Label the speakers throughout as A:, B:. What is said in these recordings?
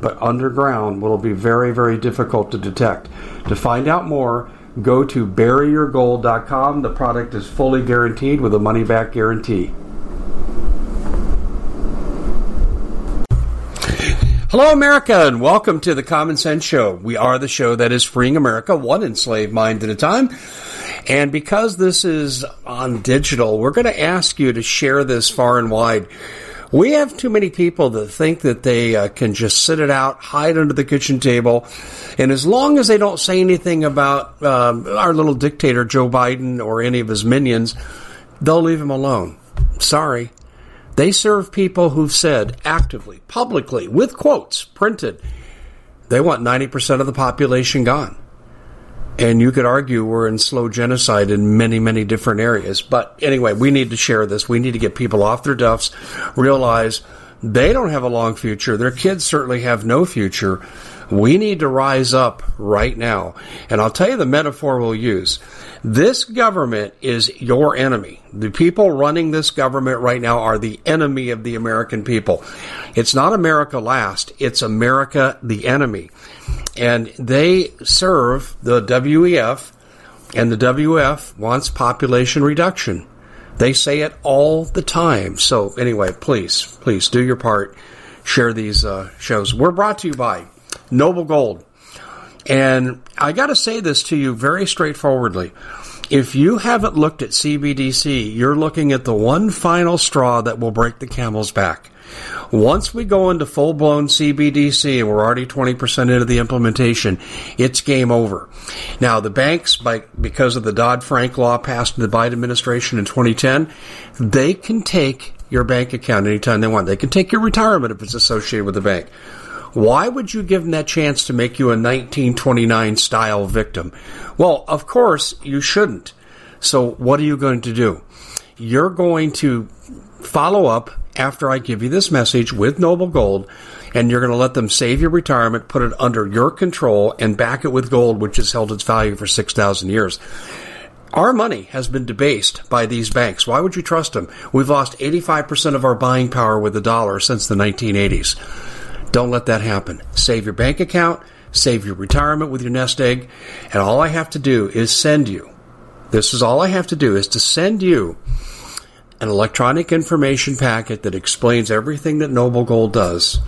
A: but underground will be very, very difficult to detect. To find out more, go to buryyourgold.com. The product is fully guaranteed with a money back guarantee. Hello, America, and welcome to the Common Sense Show. We are the show that is freeing America one enslaved mind at a time. And because this is on digital, we're going to ask you to share this far and wide. We have too many people that think that they uh, can just sit it out, hide under the kitchen table, and as long as they don't say anything about um, our little dictator Joe Biden or any of his minions, they'll leave him alone. Sorry. They serve people who've said actively, publicly, with quotes printed, they want 90% of the population gone. And you could argue we're in slow genocide in many, many different areas. But anyway, we need to share this. We need to get people off their duffs, realize they don't have a long future. Their kids certainly have no future. We need to rise up right now. And I'll tell you the metaphor we'll use. This government is your enemy. The people running this government right now are the enemy of the American people. It's not America last, it's America the enemy and they serve the WEF, and the WEF wants population reduction. They say it all the time. So, anyway, please, please do your part. Share these uh, shows. We're brought to you by Noble Gold. And I got to say this to you very straightforwardly. If you haven't looked at CBDC, you're looking at the one final straw that will break the camel's back. Once we go into full blown CBDC and we're already 20% into the implementation, it's game over. Now, the banks, by, because of the Dodd Frank law passed in the Biden administration in 2010, they can take your bank account anytime they want. They can take your retirement if it's associated with the bank. Why would you give them that chance to make you a 1929 style victim? Well, of course, you shouldn't. So, what are you going to do? You're going to follow up after I give you this message with Noble Gold, and you're going to let them save your retirement, put it under your control, and back it with gold, which has held its value for 6,000 years. Our money has been debased by these banks. Why would you trust them? We've lost 85% of our buying power with the dollar since the 1980s. Don't let that happen. Save your bank account, save your retirement with your nest egg, and all I have to do is send you. This is all I have to do is to send you an electronic information packet that explains everything that Noble Gold does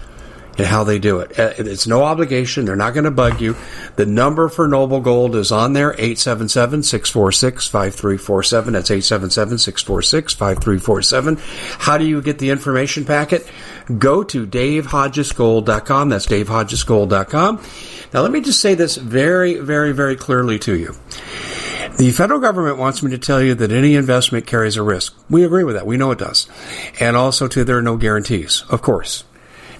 A: and how they do it. Uh, it's no obligation. They're not going to bug you. The number for Noble Gold is on there, 877-646-5347. That's 877-646-5347. How do you get the information packet? Go to davehodgesgold.com. That's davehodgesgold.com. Now let me just say this very, very, very clearly to you. The federal government wants me to tell you that any investment carries a risk. We agree with that. We know it does. And also, too, there are no guarantees, of course.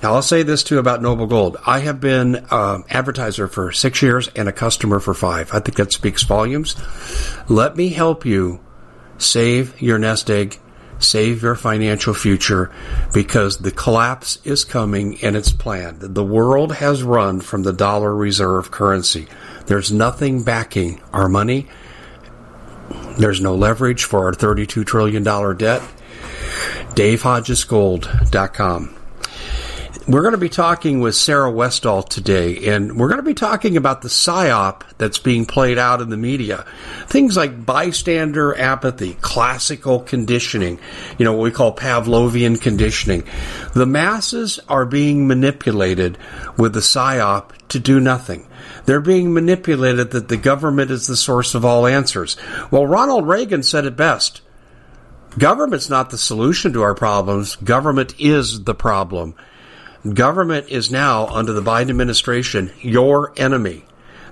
A: Now, I'll say this too about Noble Gold. I have been uh, advertiser for six years and a customer for five. I think that speaks volumes. Let me help you save your nest egg, save your financial future, because the collapse is coming and it's planned. The world has run from the dollar reserve currency. There's nothing backing our money there's no leverage for our $32 trillion debt. DaveHodgesGold.com. We're going to be talking with Sarah Westall today, and we're going to be talking about the psyop that's being played out in the media. Things like bystander apathy, classical conditioning, you know, what we call Pavlovian conditioning. The masses are being manipulated with the psyop to do nothing. They're being manipulated that the government is the source of all answers. Well, Ronald Reagan said it best. Government's not the solution to our problems. Government is the problem. Government is now, under the Biden administration, your enemy.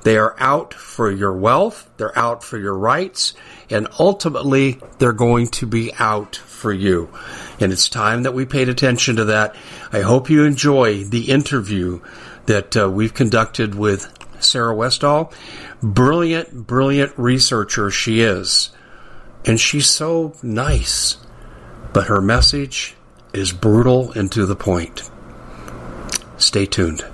A: They are out for your wealth, they're out for your rights, and ultimately they're going to be out for you. And it's time that we paid attention to that. I hope you enjoy the interview that uh, we've conducted with Sarah Westall. Brilliant, brilliant researcher she is. And she's so nice. But her message is brutal and to the point. Stay tuned.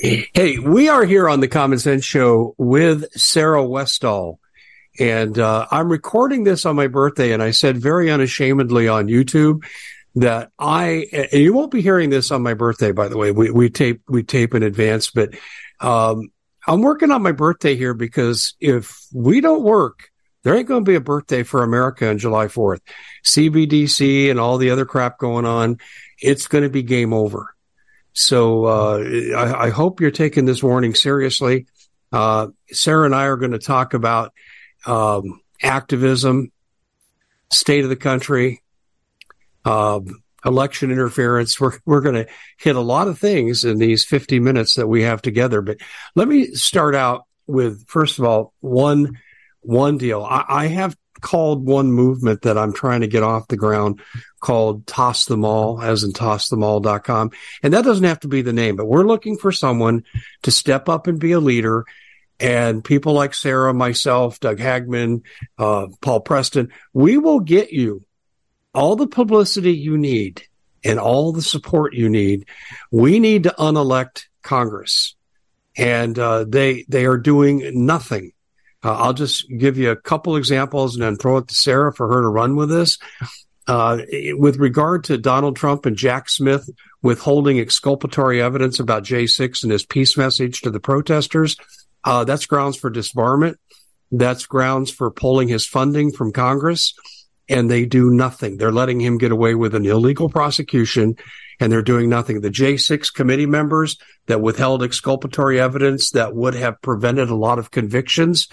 A: Hey, we are here on the Common Sense Show with Sarah Westall. And uh, I'm recording this on my birthday, and I said very unashamedly on YouTube that I and you won't be hearing this on my birthday, by the way. We we tape we tape in advance, but um, I'm working on my birthday here because if we don't work, there ain't going to be a birthday for America on July 4th. CBDC and all the other crap going on, it's going to be game over. So uh, I, I, hope you're taking this warning seriously. Uh, Sarah and I are going to talk about um, activism, state of the country, um, election interference. We're we're going to hit a lot of things in these 50 minutes that we have together. But let me start out with first of all one one deal. I, I have called one movement that I'm trying to get off the ground called Toss Them All, as in tossthemall.com. And that doesn't have to be the name, but we're looking for someone to step up and be a leader. And people like Sarah, myself, Doug Hagmann, uh, Paul Preston, we will get you all the publicity you need and all the support you need. We need to unelect Congress. And uh, they they are doing nothing uh, I'll just give you a couple examples and then throw it to Sarah for her to run with this. Uh, with regard to Donald Trump and Jack Smith withholding exculpatory evidence about J6 and his peace message to the protesters, uh, that's grounds for disbarment. That's grounds for pulling his funding from Congress. And they do nothing. They're letting him get away with an illegal prosecution and they're doing nothing. The J6 committee members that withheld exculpatory evidence that would have prevented a lot of convictions,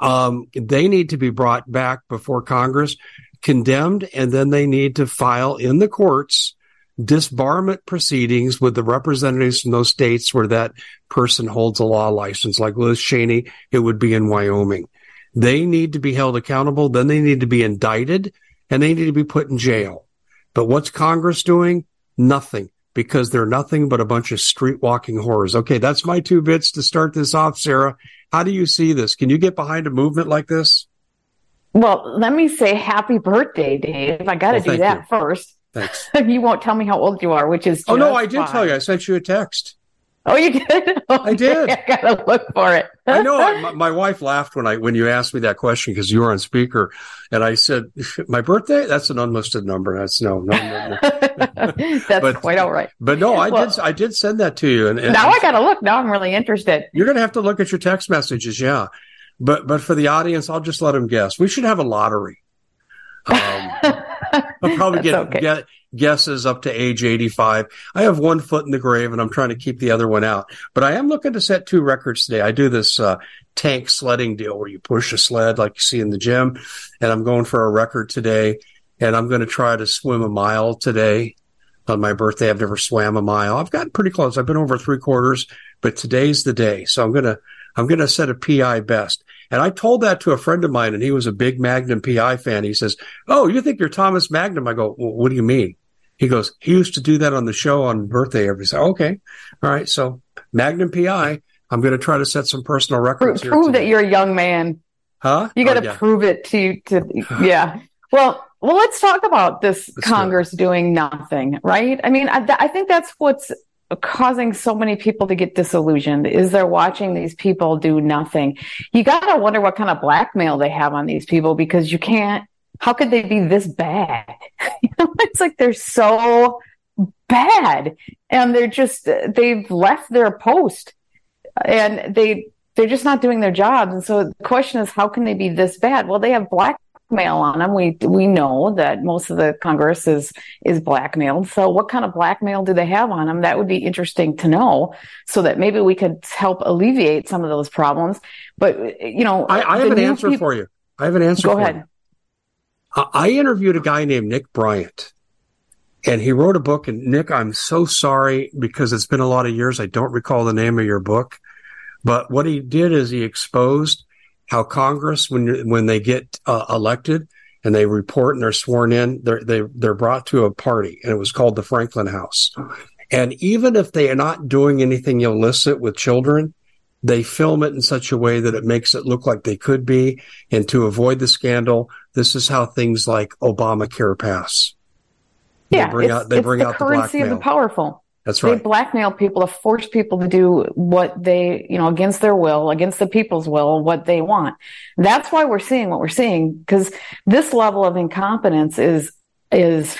A: um, they need to be brought back before Congress, condemned, and then they need to file in the courts disbarment proceedings with the representatives from those states where that person holds a law license, like Liz Cheney, it would be in Wyoming. They need to be held accountable. Then they need to be indicted and they need to be put in jail. But what's Congress doing? Nothing because they're nothing but a bunch of street walking horrors. Okay, that's my two bits to start this off, Sarah. How do you see this? Can you get behind a movement like this?
B: Well, let me say happy birthday, Dave. I got to well, do that
A: you.
B: first.
A: Thanks.
B: you won't tell me how old you are, which is
A: oh no, I did fine. tell you. I sent you a text.
B: Oh, you did? Okay.
A: Oh, I did.
B: I gotta look for it.
A: I know. my, my, wife laughed when I when you asked me that question because you were on speaker, and I said, "My birthday? That's an unlisted number. That's no, no, no." no.
B: That's but, quite all right.
A: But no, I well, did. I did send that to you, and, and
B: now I gotta look. Now I'm really interested.
A: You're gonna have to look at your text messages, yeah. But but for the audience, I'll just let them guess. We should have a lottery. Um, I'll probably get, okay. get guesses up to age 85. I have one foot in the grave and I'm trying to keep the other one out. But I am looking to set two records today. I do this uh, tank sledding deal where you push a sled like you see in the gym. And I'm going for a record today. And I'm going to try to swim a mile today on my birthday. I've never swam a mile. I've gotten pretty close. I've been over three quarters, but today's the day. So I'm going to, I'm going to set a PI best. And I told that to a friend of mine and he was a big Magnum PI fan. He says, Oh, you think you're Thomas Magnum? I go, well, what do you mean? He goes, he used to do that on the show on birthday every." day. Okay. All right. So Magnum PI, I'm going to try to set some personal records.
B: Prove, prove that you're a young man.
A: Huh?
B: You got to oh, yeah. prove it to, to, yeah. Well, well, let's talk about this let's Congress do doing nothing, right? I mean, I, I think that's what's causing so many people to get disillusioned is they're watching these people do nothing. You got to wonder what kind of blackmail they have on these people because you can't how could they be this bad? it's like they're so bad and they're just they've left their post and they they're just not doing their jobs. And so the question is, how can they be this bad? Well, they have black blackmail on them. We we know that most of the Congress is is blackmailed. So what kind of blackmail do they have on them? That would be interesting to know, so that maybe we could help alleviate some of those problems. But you know,
A: I, I have an answer people... for you. I have an answer.
B: Go ahead.
A: I interviewed a guy named Nick Bryant. And he wrote a book. And Nick, I'm so sorry because it's been a lot of years. I don't recall the name of your book. But what he did is he exposed how Congress, when when they get uh, elected and they report and they're sworn in, they're they, they're brought to a party, and it was called the Franklin House. And even if they are not doing anything illicit with children, they film it in such a way that it makes it look like they could be. And to avoid the scandal, this is how things like Obamacare pass.
B: Yeah, they bring out they bring the out currency the of the powerful.
A: That's right.
B: They blackmail people to force people to do what they, you know, against their will, against the people's will, what they want. That's why we're seeing what we're seeing because this level of incompetence is is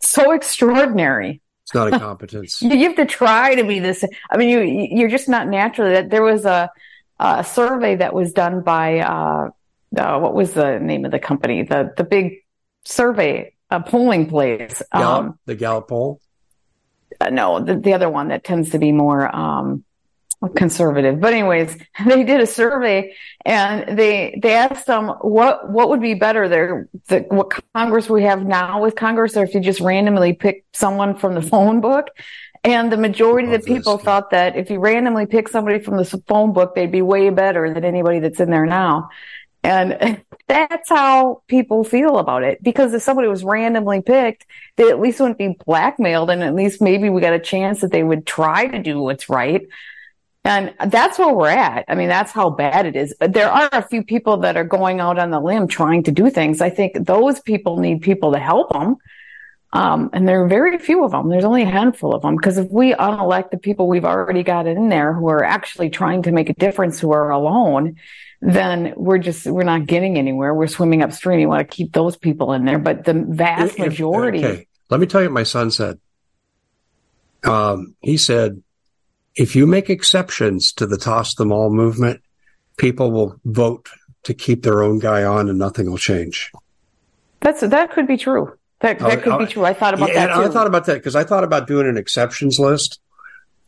B: so extraordinary.
A: It's not incompetence.
B: you have to try to be this. I mean, you you're just not naturally. That there was a a survey that was done by uh, uh, what was the name of the company? The the big survey, a polling place.
A: Gallup, um, the Gallup poll.
B: Uh, no, the, the other one that tends to be more um, conservative. But anyways, they did a survey and they they asked them what what would be better there, the, what Congress we have now with Congress, or if you just randomly pick someone from the phone book. And the majority of the people this. thought that if you randomly pick somebody from the phone book, they'd be way better than anybody that's in there now. And that's how people feel about it. Because if somebody was randomly picked, they at least wouldn't be blackmailed. And at least maybe we got a chance that they would try to do what's right. And that's where we're at. I mean, that's how bad it is. But there are a few people that are going out on the limb trying to do things. I think those people need people to help them. Um, and there are very few of them. There's only a handful of them. Because if we unelect the people we've already got in there who are actually trying to make a difference, who are alone, then we're just we're not getting anywhere. We're swimming upstream. You want to keep those people in there, but the vast majority.
A: Okay, let me tell you what my son said. Um, he said, if you make exceptions to the toss them all movement, people will vote to keep their own guy on, and nothing will change.
B: That's that could be true. That that uh, could be true. I thought about yeah, that. Too.
A: I thought about that because I thought about doing an exceptions list.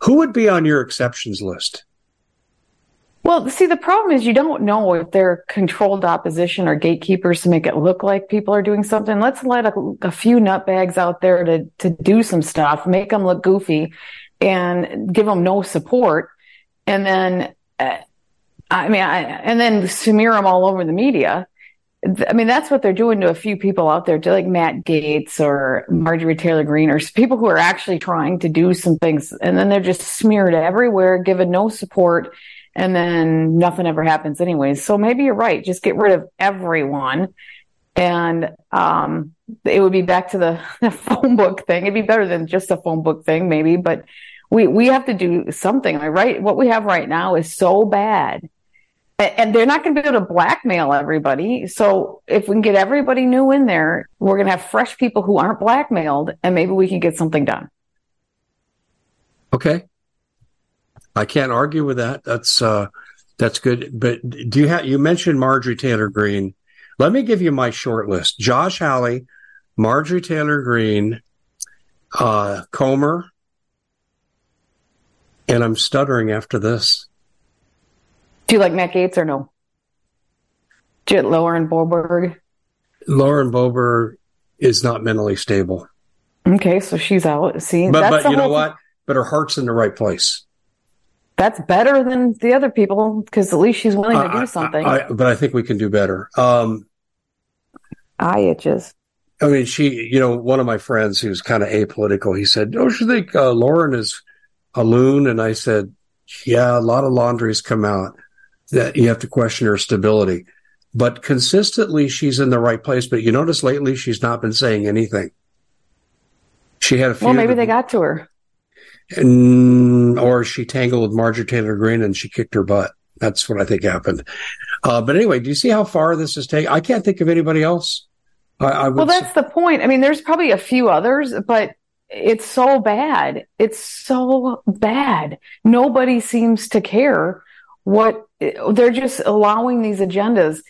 A: Who would be on your exceptions list?
B: Well, see, the problem is you don't know if they're controlled opposition or gatekeepers to make it look like people are doing something. Let's let a, a few nutbags out there to, to do some stuff, make them look goofy and give them no support. And then, uh, I mean, I, and then smear them all over the media. I mean, that's what they're doing to a few people out there, to like Matt Gaetz or Marjorie Taylor Greene or people who are actually trying to do some things. And then they're just smeared everywhere, given no support and then nothing ever happens anyways. So maybe you're right. Just get rid of everyone. And um, it would be back to the, the phone book thing. It'd be better than just a phone book thing, maybe, but we, we have to do something. Right? What we have right now is so bad. And they're not going to be able to blackmail everybody. So if we can get everybody new in there, we're going to have fresh people who aren't blackmailed, and maybe we can get something done.
A: Okay. I can't argue with that. That's uh, that's good. But do you have you mentioned Marjorie Taylor Greene? Let me give you my short list: Josh Hawley, Marjorie Taylor Greene, uh, Comer, and I'm stuttering after this.
B: Do you like Matt Gaetz or no? Do you like Lauren Boebert?
A: Lauren Boebert is not mentally stable.
B: Okay, so she's out. See,
A: but but you know what? But her heart's in the right place
B: that's better than the other people because at least she's willing to do something.
A: I, I, but I think we can do better. Um,
B: Eye itches.
A: I mean, she, you know, one of my friends who's kind of apolitical, he said, "Don't you think uh, Lauren is a loon?" And I said, "Yeah, a lot of laundries come out that you have to question her stability, but consistently she's in the right place. But you notice lately she's not been saying anything. She had a few.
B: Well, maybe they got to her
A: and, or she tangled with Marjorie Taylor Greene and she kicked her butt. That's what I think happened. Uh, but anyway, do you see how far this is taking? I can't think of anybody else.
B: I, I well, that's say. the point. I mean, there's probably a few others, but it's so bad. It's so bad. Nobody seems to care what they're just allowing these agendas.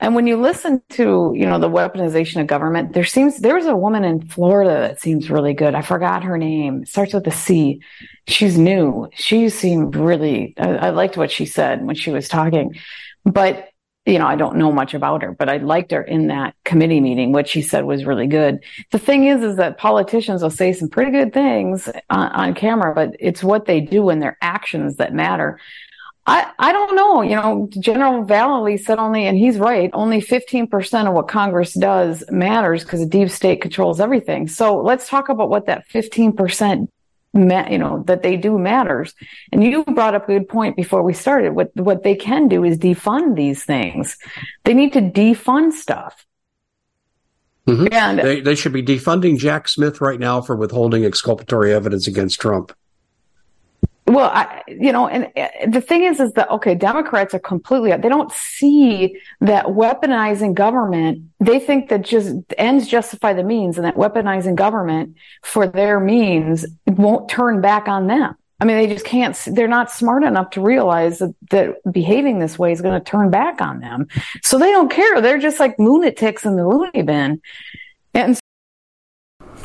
B: And when you listen to, you know, the weaponization of government, there seems there was a woman in Florida that seems really good. I forgot her name. It starts with a C. She's new. She seemed really I, I liked what she said when she was talking. But you know, I don't know much about her, but I liked her in that committee meeting. What she said was really good. The thing is, is that politicians will say some pretty good things on, on camera, but it's what they do and their actions that matter. I, I don't know. You know, General Vallely said only, and he's right, only 15% of what Congress does matters because the deep state controls everything. So let's talk about what that 15% ma- you know, that they do matters. And you brought up a good point before we started. What, what they can do is defund these things. They need to defund stuff.
A: Mm-hmm. And they, they should be defunding Jack Smith right now for withholding exculpatory evidence against Trump.
B: Well, I, you know, and uh, the thing is, is that, okay, Democrats are completely, they don't see that weaponizing government, they think that just ends justify the means and that weaponizing government for their means won't turn back on them. I mean, they just can't, they're not smart enough to realize that, that behaving this way is going to turn back on them. So they don't care. They're just like lunatics in the loony bin. And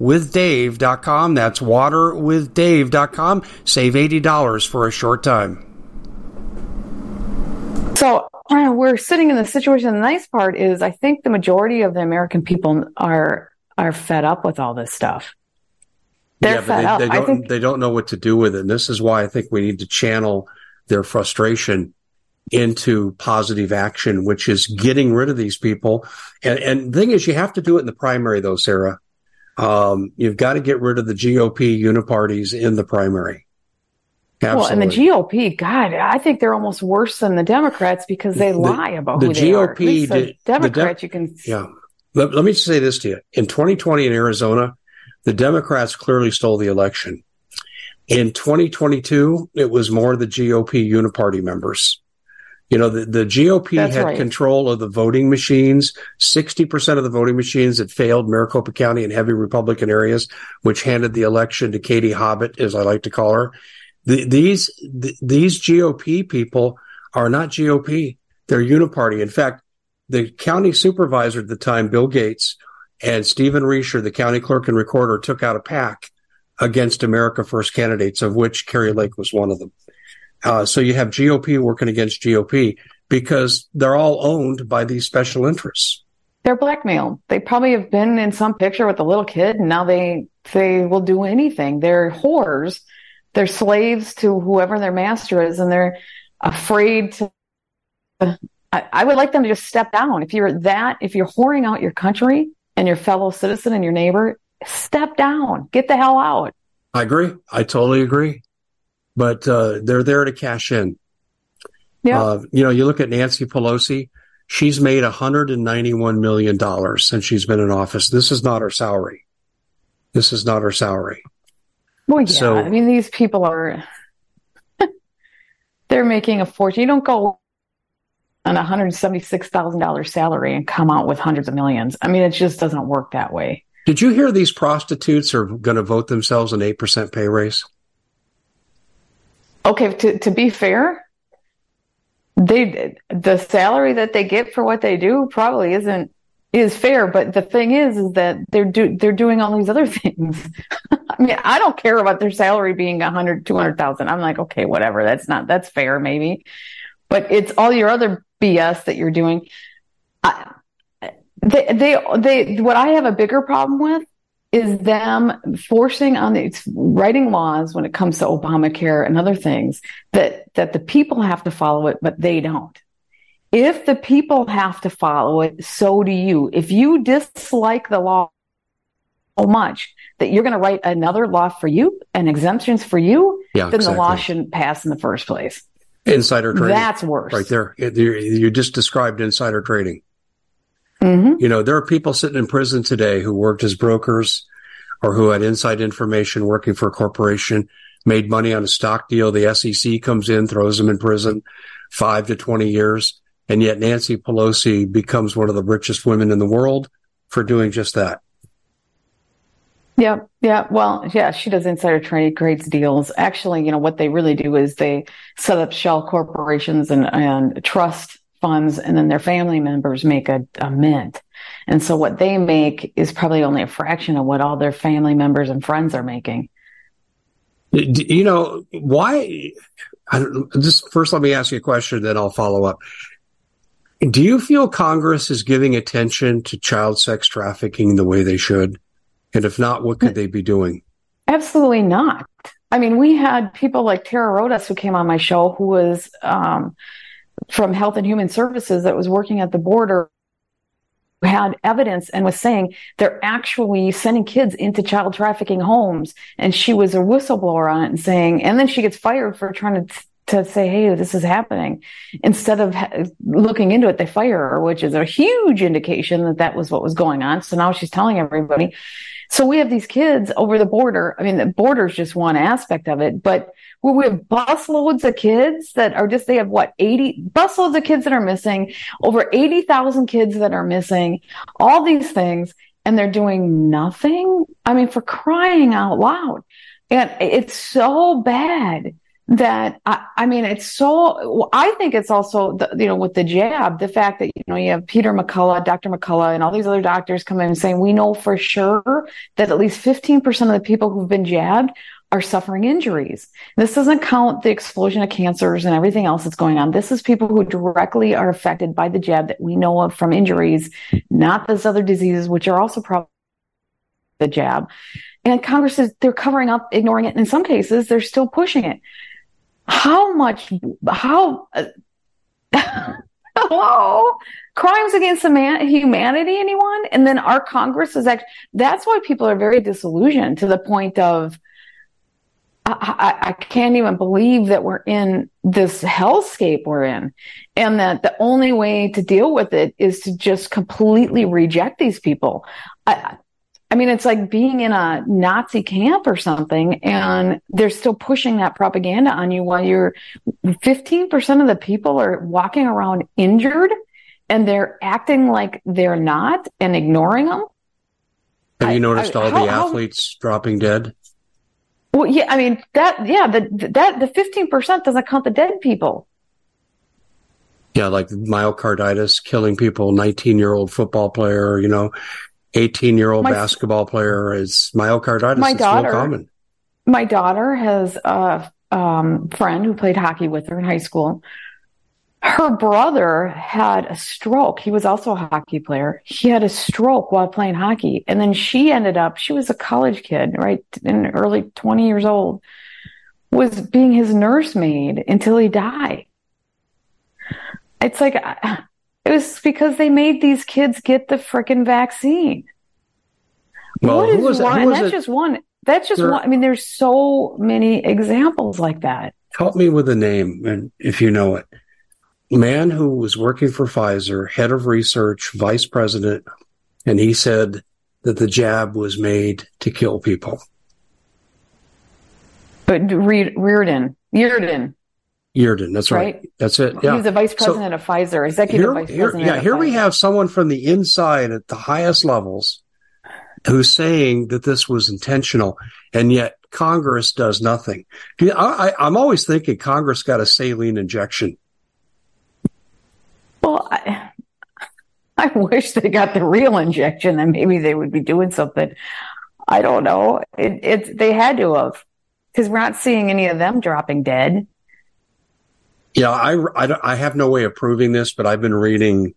A: waterwithdave.com. That's waterwithdave.com. Save $80 for a short time.
B: So uh, we're sitting in the situation. The nice part is, I think the majority of the American people are are fed up with all this stuff. They're
A: yeah, fed they, up. They don't, think... they don't know what to do with it. And this is why I think we need to channel their frustration into positive action, which is getting rid of these people. And, and the thing is, you have to do it in the primary, though, Sarah. Um, you've got to get rid of the GOP uniparties in the primary.
B: Absolutely. Well, and the GOP, God, I think they're almost worse than the Democrats because they the, lie about the who GOP they are. The Democrats, the De- you can.
A: Yeah. Let, let me say this to you. In 2020 in Arizona, the Democrats clearly stole the election. In 2022, it was more the GOP uniparty members. You know, the, the GOP That's had right. control of the voting machines, 60% of the voting machines that failed Maricopa County and heavy Republican areas, which handed the election to Katie Hobbit, as I like to call her. The, these, the, these GOP people are not GOP. They're uniparty. In fact, the county supervisor at the time, Bill Gates, And Stephen Richer, the county clerk and recorder, took out a pack against America First candidates, of which Kari Lake was one of them. Uh, so you have GOP working against GOP because they're all owned by these special interests.
B: They're blackmailed. They probably have been in some picture with a little kid and now they they will do anything. They're whores. They're slaves to whoever their master is and they're afraid to I, I would like them to just step down. If you're that, if you're whoring out your country and your fellow citizen and your neighbor, step down. Get the hell out.
A: I agree. I totally agree. But uh, they're there to cash in. Yeah. Uh, you know, you look at Nancy Pelosi. She's made $191 million since she's been in office. This is not her salary. This is not her salary.
B: Well, yeah. So, I mean, these people are, they're making a fortune. You don't go on a $176,000 salary and come out with hundreds of millions. I mean, it just doesn't work that way.
A: Did you hear these prostitutes are going to vote themselves an 8% pay raise?
B: Okay, to, to be fair, they the salary that they get for what they do probably isn't is fair but the thing is is that they're do they're doing all these other things. I mean i don't care about their salary being 100 200,000 i'm like okay whatever. That's not that's fair maybe. But it's all your other bs that you're doing. I, they they they what i have a bigger problem with is them forcing on the writing laws when it comes to Obamacare and other things that that the people have to follow it, but they don't. If the people have to follow it, so do you. If you dislike the law so much that you're going to write another law for you and exemptions for you, yeah, then exactly. the law shouldn't pass in the first place.
A: Insider trading.
B: That's worse.
A: Right there. You just described insider trading. Mm-hmm. You know, there are people sitting in prison today who worked as brokers or who had inside information working for a corporation, made money on a stock deal. The SEC comes in, throws them in prison five to 20 years. And yet Nancy Pelosi becomes one of the richest women in the world for doing just that.
B: Yeah, yeah. Well, yeah, she does insider trading, creates deals. Actually, you know, what they really do is they set up shell corporations and, and trust funds, and then their family members make a, a mint. And so what they make is probably only a fraction of what all their family members and friends are making.
A: You know, why? just first, let me ask you a question, then I'll follow up. Do you feel Congress is giving attention to child sex trafficking the way they should? And if not, what could they be doing?
B: Absolutely not. I mean, we had people like Tara Rodas who came on my show who was um, from Health and Human Services that was working at the border had evidence and was saying they're actually sending kids into child trafficking homes. And she was a whistleblower on it and saying, and then she gets fired for trying to to say, hey, this is happening. Instead of ha- looking into it, they fire her, which is a huge indication that that was what was going on. So now she's telling everybody. So we have these kids over the border. I mean, the border is just one aspect of it, but we have busloads of kids that are just, they have what, 80 busloads of kids that are missing, over 80,000 kids that are missing, all these things, and they're doing nothing. I mean, for crying out loud. And it's so bad that I, I, mean it's so i think it's also the, you know with the jab the fact that you know you have peter mccullough dr mccullough and all these other doctors come in and saying we know for sure that at least 15% of the people who've been jabbed are suffering injuries. This doesn't count the explosion of cancers and everything else that's going on. This is people who directly are affected by the jab that we know of from injuries not those other diseases which are also probably the jab. And congress is they're covering up ignoring it. And in some cases they're still pushing it how much, how, hello, crimes against humanity, anyone? And then our Congress is actually, that's why people are very disillusioned to the point of, I, I, I, can't even believe that we're in this hellscape we're in and that the only way to deal with it is to just completely reject these people. I, I mean, it's like being in a Nazi camp or something, and they're still pushing that propaganda on you while you're 15% of the people are walking around injured and they're acting like they're not and ignoring them.
A: Have you noticed I, I, all how, the athletes how, dropping dead?
B: Well, yeah, I mean that, yeah, the, that, the 15% doesn't count the dead people.
A: Yeah, like myocarditis killing people, 19 year old football player, you know, 18 year old basketball player is myocarditis my daughter, common.
B: My daughter has a um, friend who played hockey with her in high school. Her brother had a stroke. He was also a hockey player. He had a stroke while playing hockey. And then she ended up, she was a college kid, right? In early 20 years old, was being his nursemaid until he died. It's like, it was because they made these kids get the freaking vaccine. Well, what is one? And that's it? just one. That's just there, one. I mean, there's so many examples like that.
A: Help me with a name, and if you know it. Man who was working for Pfizer, head of research, vice president, and he said that the jab was made to kill people.
B: But Reardon, Reardon,
A: Yeadon. That's right. right. That's it. Yeah.
B: He's the vice president so, of Pfizer, executive here, vice president.
A: Here, yeah, here
B: Pfizer.
A: we have someone from the inside at the highest levels who's saying that this was intentional, and yet Congress does nothing. I, am always thinking Congress got a saline injection.
B: Well, I, I wish they got the real injection, then maybe they would be doing something. I don't know. It, it they had to have because we're not seeing any of them dropping dead.
A: Yeah, I, I, I have no way of proving this, but I've been reading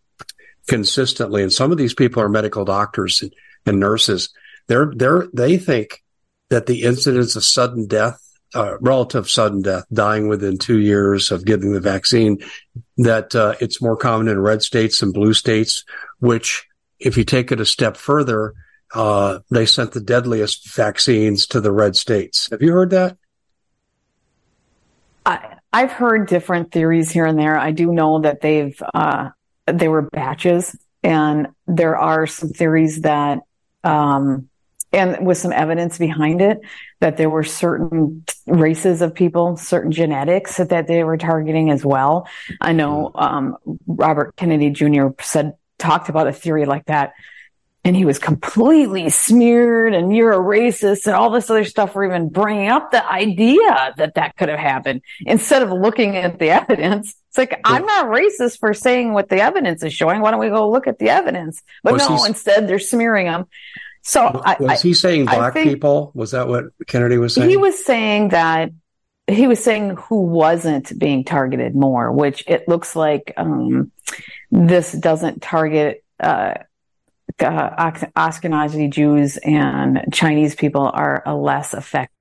A: consistently, and some of these people are medical doctors and, and nurses. They're they're they think that the incidence of sudden death, uh, relative sudden death, dying within two years of getting the vaccine, that uh, it's more common in red states than blue states. Which, if you take it a step further, uh, they sent the deadliest vaccines to the red states. Have you heard that?
B: I, I've heard different theories here and there. I do know that they've uh, they were batches, and there are some theories that, um, and with some evidence behind it, that there were certain races of people, certain genetics that, that they were targeting as well. I know um, Robert Kennedy Jr. said talked about a theory like that and he was completely smeared and you're a racist and all this other stuff for even bringing up the idea that that could have happened instead of looking at the evidence. It's like, I'm not racist for saying what the evidence is showing. Why don't we go look at the evidence? But was no, instead they're smearing them. So
A: was I, he saying black people? Was that what Kennedy was saying?
B: He was saying that he was saying who wasn't being targeted more, which it looks like um, this doesn't target uh, uh, Ashkenazi Jews and Chinese people are a less effective.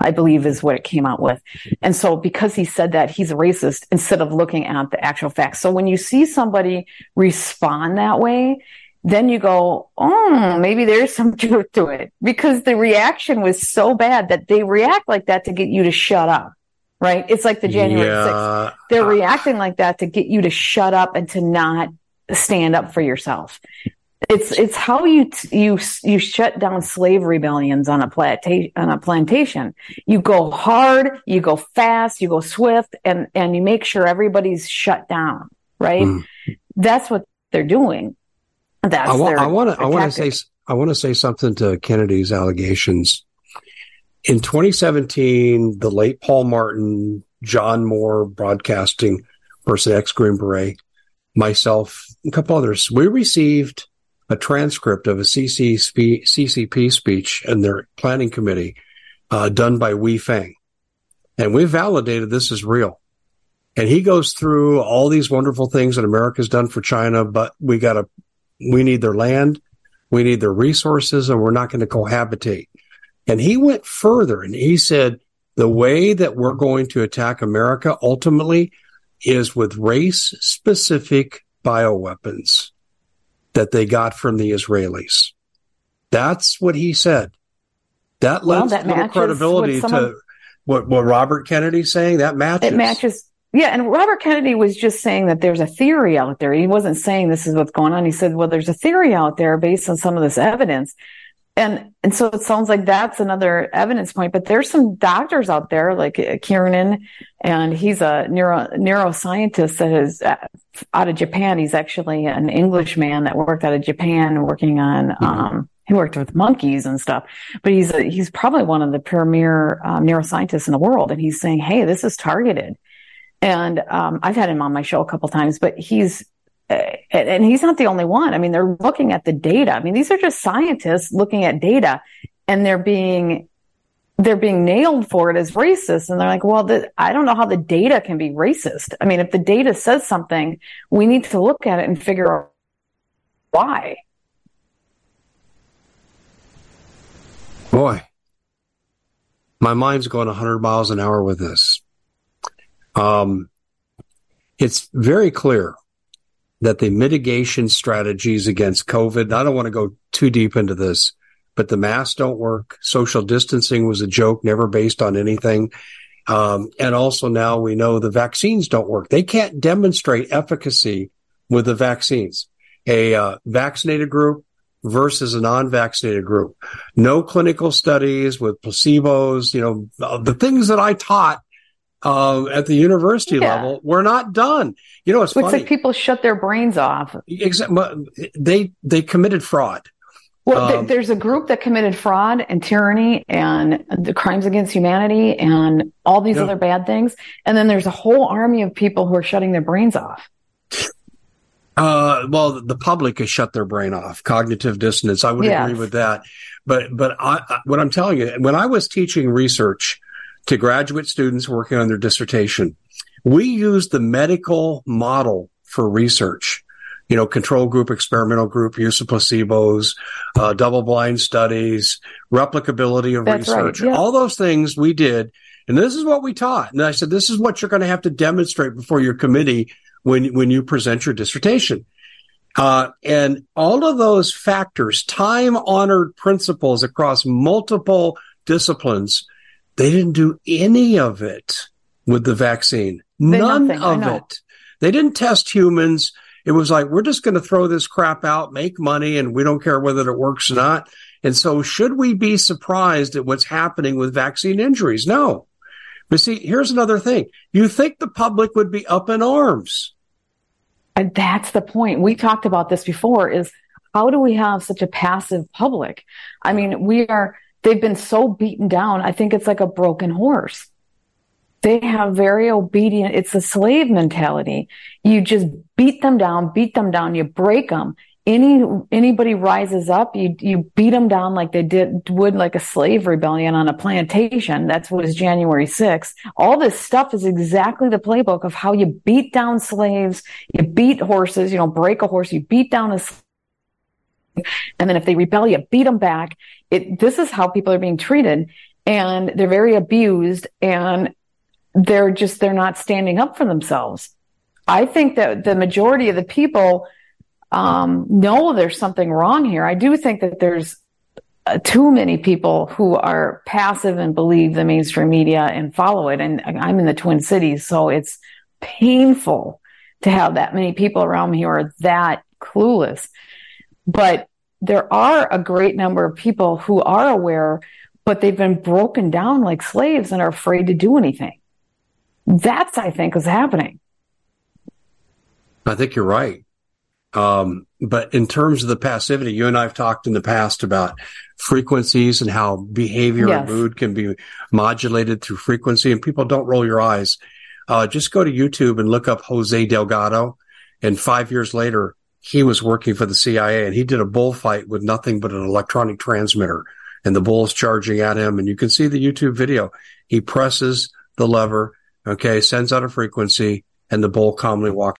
B: I believe is what it came out with. And so because he said that he's a racist instead of looking at the actual facts. So when you see somebody respond that way, then you go, oh, maybe there's some truth to it because the reaction was so bad that they react like that to get you to shut up. Right. It's like the January yeah. 6th. They're reacting like that to get you to shut up and to not stand up for yourself. It's it's how you you you shut down slave rebellions on a planta- on a plantation. You go hard, you go fast, you go swift, and and you make sure everybody's shut down. Right? Mm. That's what they're doing. That's I want
A: to I want to say I want to say something to Kennedy's allegations. In 2017, the late Paul Martin, John Moore Broadcasting person, ex Green Beret, myself, a couple others, we received a transcript of a CC CCP speech in their planning committee uh, done by Wei Feng. And we validated this is real. And he goes through all these wonderful things that America's done for China, but we got to, we need their land, we need their resources, and we're not going to cohabitate. And he went further and he said, the way that we're going to attack America ultimately is with race specific bioweapons that they got from the Israelis. That's what he said. That lends well, that credibility someone, to what, what Robert Kennedy's saying. That matches.
B: It matches. Yeah, and Robert Kennedy was just saying that there's a theory out there. He wasn't saying this is what's going on. He said, well, there's a theory out there based on some of this evidence. And, and so it sounds like that's another evidence point, but there's some doctors out there like uh, Kiernan and he's a neuro, neuroscientist that is uh, out of Japan. He's actually an Englishman that worked out of Japan working on, mm-hmm. um, he worked with monkeys and stuff, but he's a, he's probably one of the premier um, neuroscientists in the world. And he's saying, Hey, this is targeted. And, um, I've had him on my show a couple times, but he's, and he's not the only one. I mean, they're looking at the data. I mean, these are just scientists looking at data and they're being they're being nailed for it as racist. And they're like, well, the, I don't know how the data can be racist. I mean, if the data says something, we need to look at it and figure out why.
A: Boy, my mind's going 100 miles an hour with this. Um, it's very clear that the mitigation strategies against COVID, I don't want to go too deep into this, but the masks don't work. Social distancing was a joke, never based on anything. Um, and also now we know the vaccines don't work. They can't demonstrate efficacy with the vaccines. A uh, vaccinated group versus a non-vaccinated group. No clinical studies with placebos. You know, the things that I taught uh, at the university yeah. level were not done. You know, it's, it's
B: like people shut their brains off.
A: Exactly. They they committed fraud.
B: Well, um, there's a group that committed fraud and tyranny and the crimes against humanity and all these yeah. other bad things, and then there's a whole army of people who are shutting their brains off.
A: Uh, well, the public has shut their brain off. Cognitive dissonance. I would yes. agree with that. But but I, what I'm telling you, when I was teaching research to graduate students working on their dissertation. We use the medical model for research. You know, control group, experimental group, use of placebos, uh, double blind studies, replicability of That's research, right. yeah. all those things we did. And this is what we taught. And I said, this is what you're going to have to demonstrate before your committee when, when you present your dissertation. Uh, and all of those factors, time honored principles across multiple disciplines they didn't do any of it with the vaccine. They None nothing, of it. They didn't test humans. It was like, we're just going to throw this crap out, make money, and we don't care whether it works or not. And so should we be surprised at what's happening with vaccine injuries? No. But see, here's another thing. You think the public would be up in arms.
B: And that's the point. We talked about this before is how do we have such a passive public? I mean, we are, they've been so beaten down. I think it's like a broken horse. They have very obedient. It's a slave mentality. You just beat them down, beat them down. You break them. Any, anybody rises up, you, you beat them down like they did, would like a slave rebellion on a plantation. That's what is January 6th. All this stuff is exactly the playbook of how you beat down slaves. You beat horses, you know, break a horse, you beat down a and then if they rebel, you beat them back. It, this is how people are being treated and they're very abused and they're just, they're not standing up for themselves. I think that the majority of the people, um, know there's something wrong here. I do think that there's uh, too many people who are passive and believe the mainstream media and follow it. And I'm in the Twin Cities, so it's painful to have that many people around me who are that clueless. But there are a great number of people who are aware, but they've been broken down like slaves and are afraid to do anything. That's, I think, is happening.
A: I think you're right. Um, but in terms of the passivity, you and I have talked in the past about frequencies and how behavior yes. and mood can be modulated through frequency. And people don't roll your eyes. Uh, just go to YouTube and look up Jose Delgado. And five years later, he was working for the CIA and he did a bullfight with nothing but an electronic transmitter and the bull is charging at him. And you can see the YouTube video. He presses the lever, okay, sends out a frequency and the bull calmly walks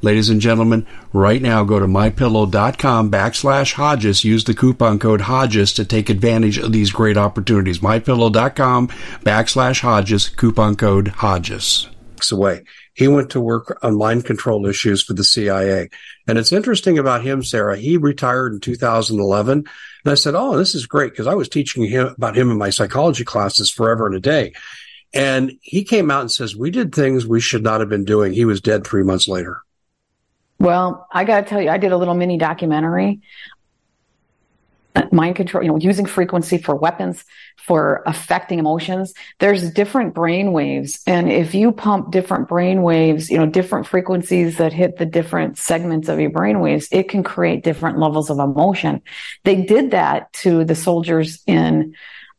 A: Ladies and gentlemen, right now go to mypillow.com backslash Hodges. Use the coupon code Hodges to take advantage of these great opportunities. Mypillow.com backslash Hodges, coupon code Hodges. Away. He went to work on mind control issues for the CIA. And it's interesting about him, Sarah. He retired in 2011. And I said, Oh, this is great because I was teaching him about him in my psychology classes forever and a day. And he came out and says, We did things we should not have been doing. He was dead three months later.
B: Well, I got to tell you, I did a little mini documentary mind control, you know, using frequency for weapons, for affecting emotions. There's different brain waves. And if you pump different brain waves, you know, different frequencies that hit the different segments of your brain waves, it can create different levels of emotion. They did that to the soldiers in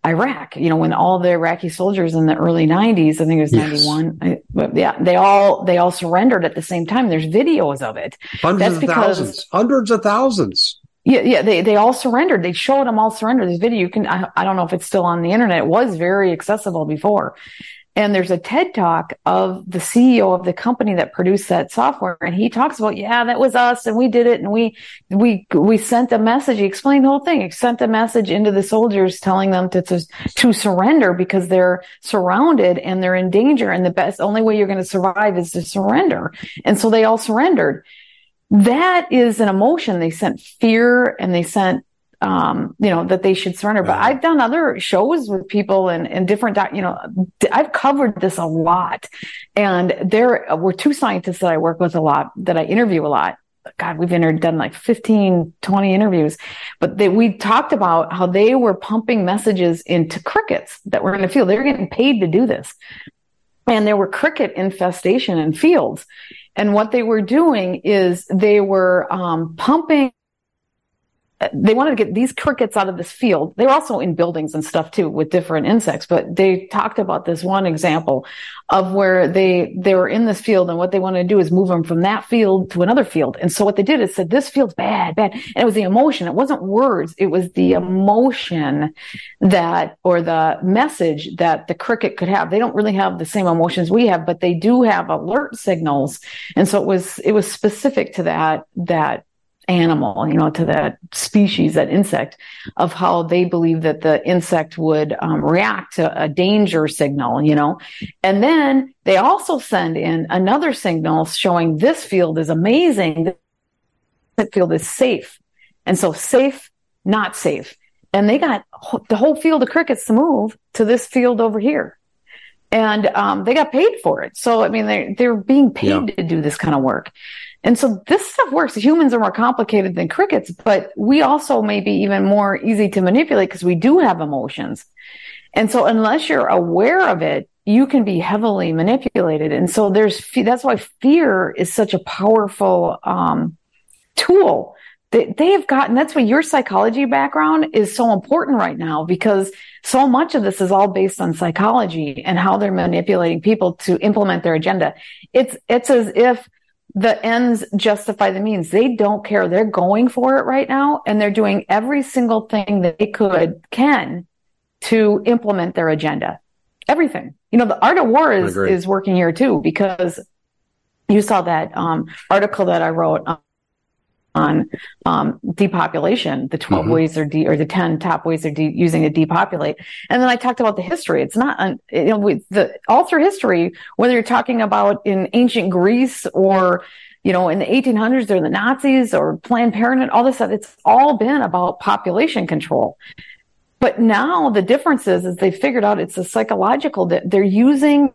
B: Iraq, you know, when all the Iraqi soldiers in the early 90s, I think it was yes. 91, yeah, they all, they all surrendered at the same time. There's videos of it.
A: Hundreds That's of because, thousands, hundreds of thousands.
B: Yeah, yeah, they, they all surrendered. They showed them all surrender. This video, you can, I, I don't know if it's still on the internet. It was very accessible before. And there's a TED talk of the CEO of the company that produced that software. And he talks about, yeah, that was us and we did it. And we, we, we sent a message. He explained the whole thing. He sent a message into the soldiers telling them to, to, to surrender because they're surrounded and they're in danger. And the best, only way you're going to survive is to surrender. And so they all surrendered that is an emotion. They sent fear and they sent, um, you know, that they should surrender. But I've done other shows with people and, and different, doc, you know, I've covered this a lot. And there were two scientists that I work with a lot, that I interview a lot. God, we've inter- done like 15, 20 interviews, but they, we talked about how they were pumping messages into crickets that were in the field. They were getting paid to do this. And there were cricket infestation in fields. And what they were doing is they were um, pumping they wanted to get these crickets out of this field. They were also in buildings and stuff too with different insects, but they talked about this one example of where they, they were in this field and what they wanted to do is move them from that field to another field. And so what they did is said, this field's bad, bad. And it was the emotion. It wasn't words. It was the emotion that, or the message that the cricket could have. They don't really have the same emotions we have, but they do have alert signals. And so it was, it was specific to that, that animal, you know, to that species, that insect, of how they believe that the insect would um, react to a danger signal, you know. And then they also send in another signal showing this field is amazing. This field is safe. And so safe, not safe. And they got the whole field of crickets to move to this field over here. And um, they got paid for it. So, I mean, they're, they're being paid yeah. to do this kind of work. And so this stuff works. Humans are more complicated than crickets, but we also may be even more easy to manipulate because we do have emotions. And so unless you're aware of it, you can be heavily manipulated. And so there's, that's why fear is such a powerful, um, tool. They, they have gotten, that's why your psychology background is so important right now because so much of this is all based on psychology and how they're manipulating people to implement their agenda. It's, it's as if the ends justify the means. They don't care. They're going for it right now and they're doing every single thing that they could, can to implement their agenda. Everything. You know, the art of war is, is working here too because you saw that um, article that I wrote on um, depopulation, the 12 mm-hmm. ways or de- or the 10 top ways they're de- using to depopulate. And then I talked about the history. It's not, un- you know, with the, all through history, whether you're talking about in ancient Greece or, you know, in the 1800s or the Nazis or Planned Parenthood, all this stuff, it's all been about population control. But now the difference is, is they figured out it's a psychological that they're using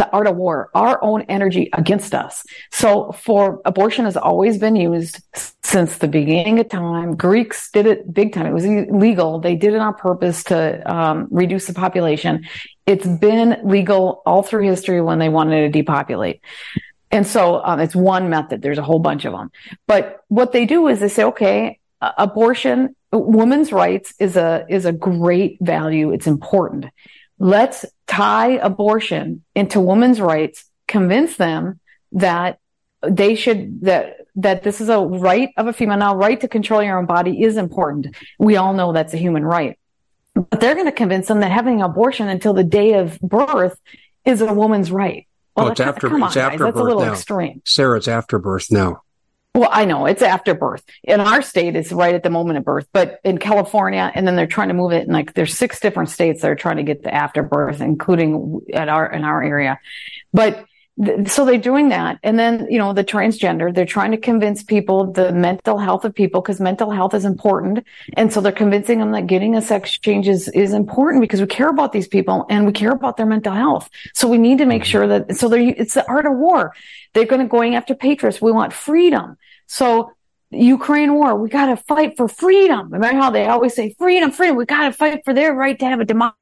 B: the art of war, our own energy against us. So for abortion has always been used since the beginning of time. Greeks did it big time. It was illegal. They did it on purpose to um, reduce the population. It's been legal all through history when they wanted to depopulate. And so um, it's one method. There's a whole bunch of them. But what they do is they say, okay, abortion, women's rights is a is a great value. It's important. Let's tie abortion into women's rights, convince them that they should that that this is a right of a female now right to control your own body is important. We all know that's a human right. But they're going to convince them that having an abortion until the day of birth is a woman's right.
A: Well, oh, it's after on, it's after guys,
B: that's a little
A: now.
B: extreme.
A: Sarah it's after birth now
B: well, I know it's after birth. In our state, it's right at the moment of birth, but in California, and then they're trying to move it. And like, there's six different states that are trying to get the after birth, including at our in our area. But so they're doing that. And then, you know, the transgender, they're trying to convince people the mental health of people because mental health is important. And so they're convincing them that getting a sex change is, is important because we care about these people and we care about their mental health. So we need to make mm-hmm. sure that, so they're, it's the art of war. They're going to going after patriots. We want freedom. So Ukraine war. We got to fight for freedom. Remember how they always say freedom, freedom. We got to fight for their right to have a democracy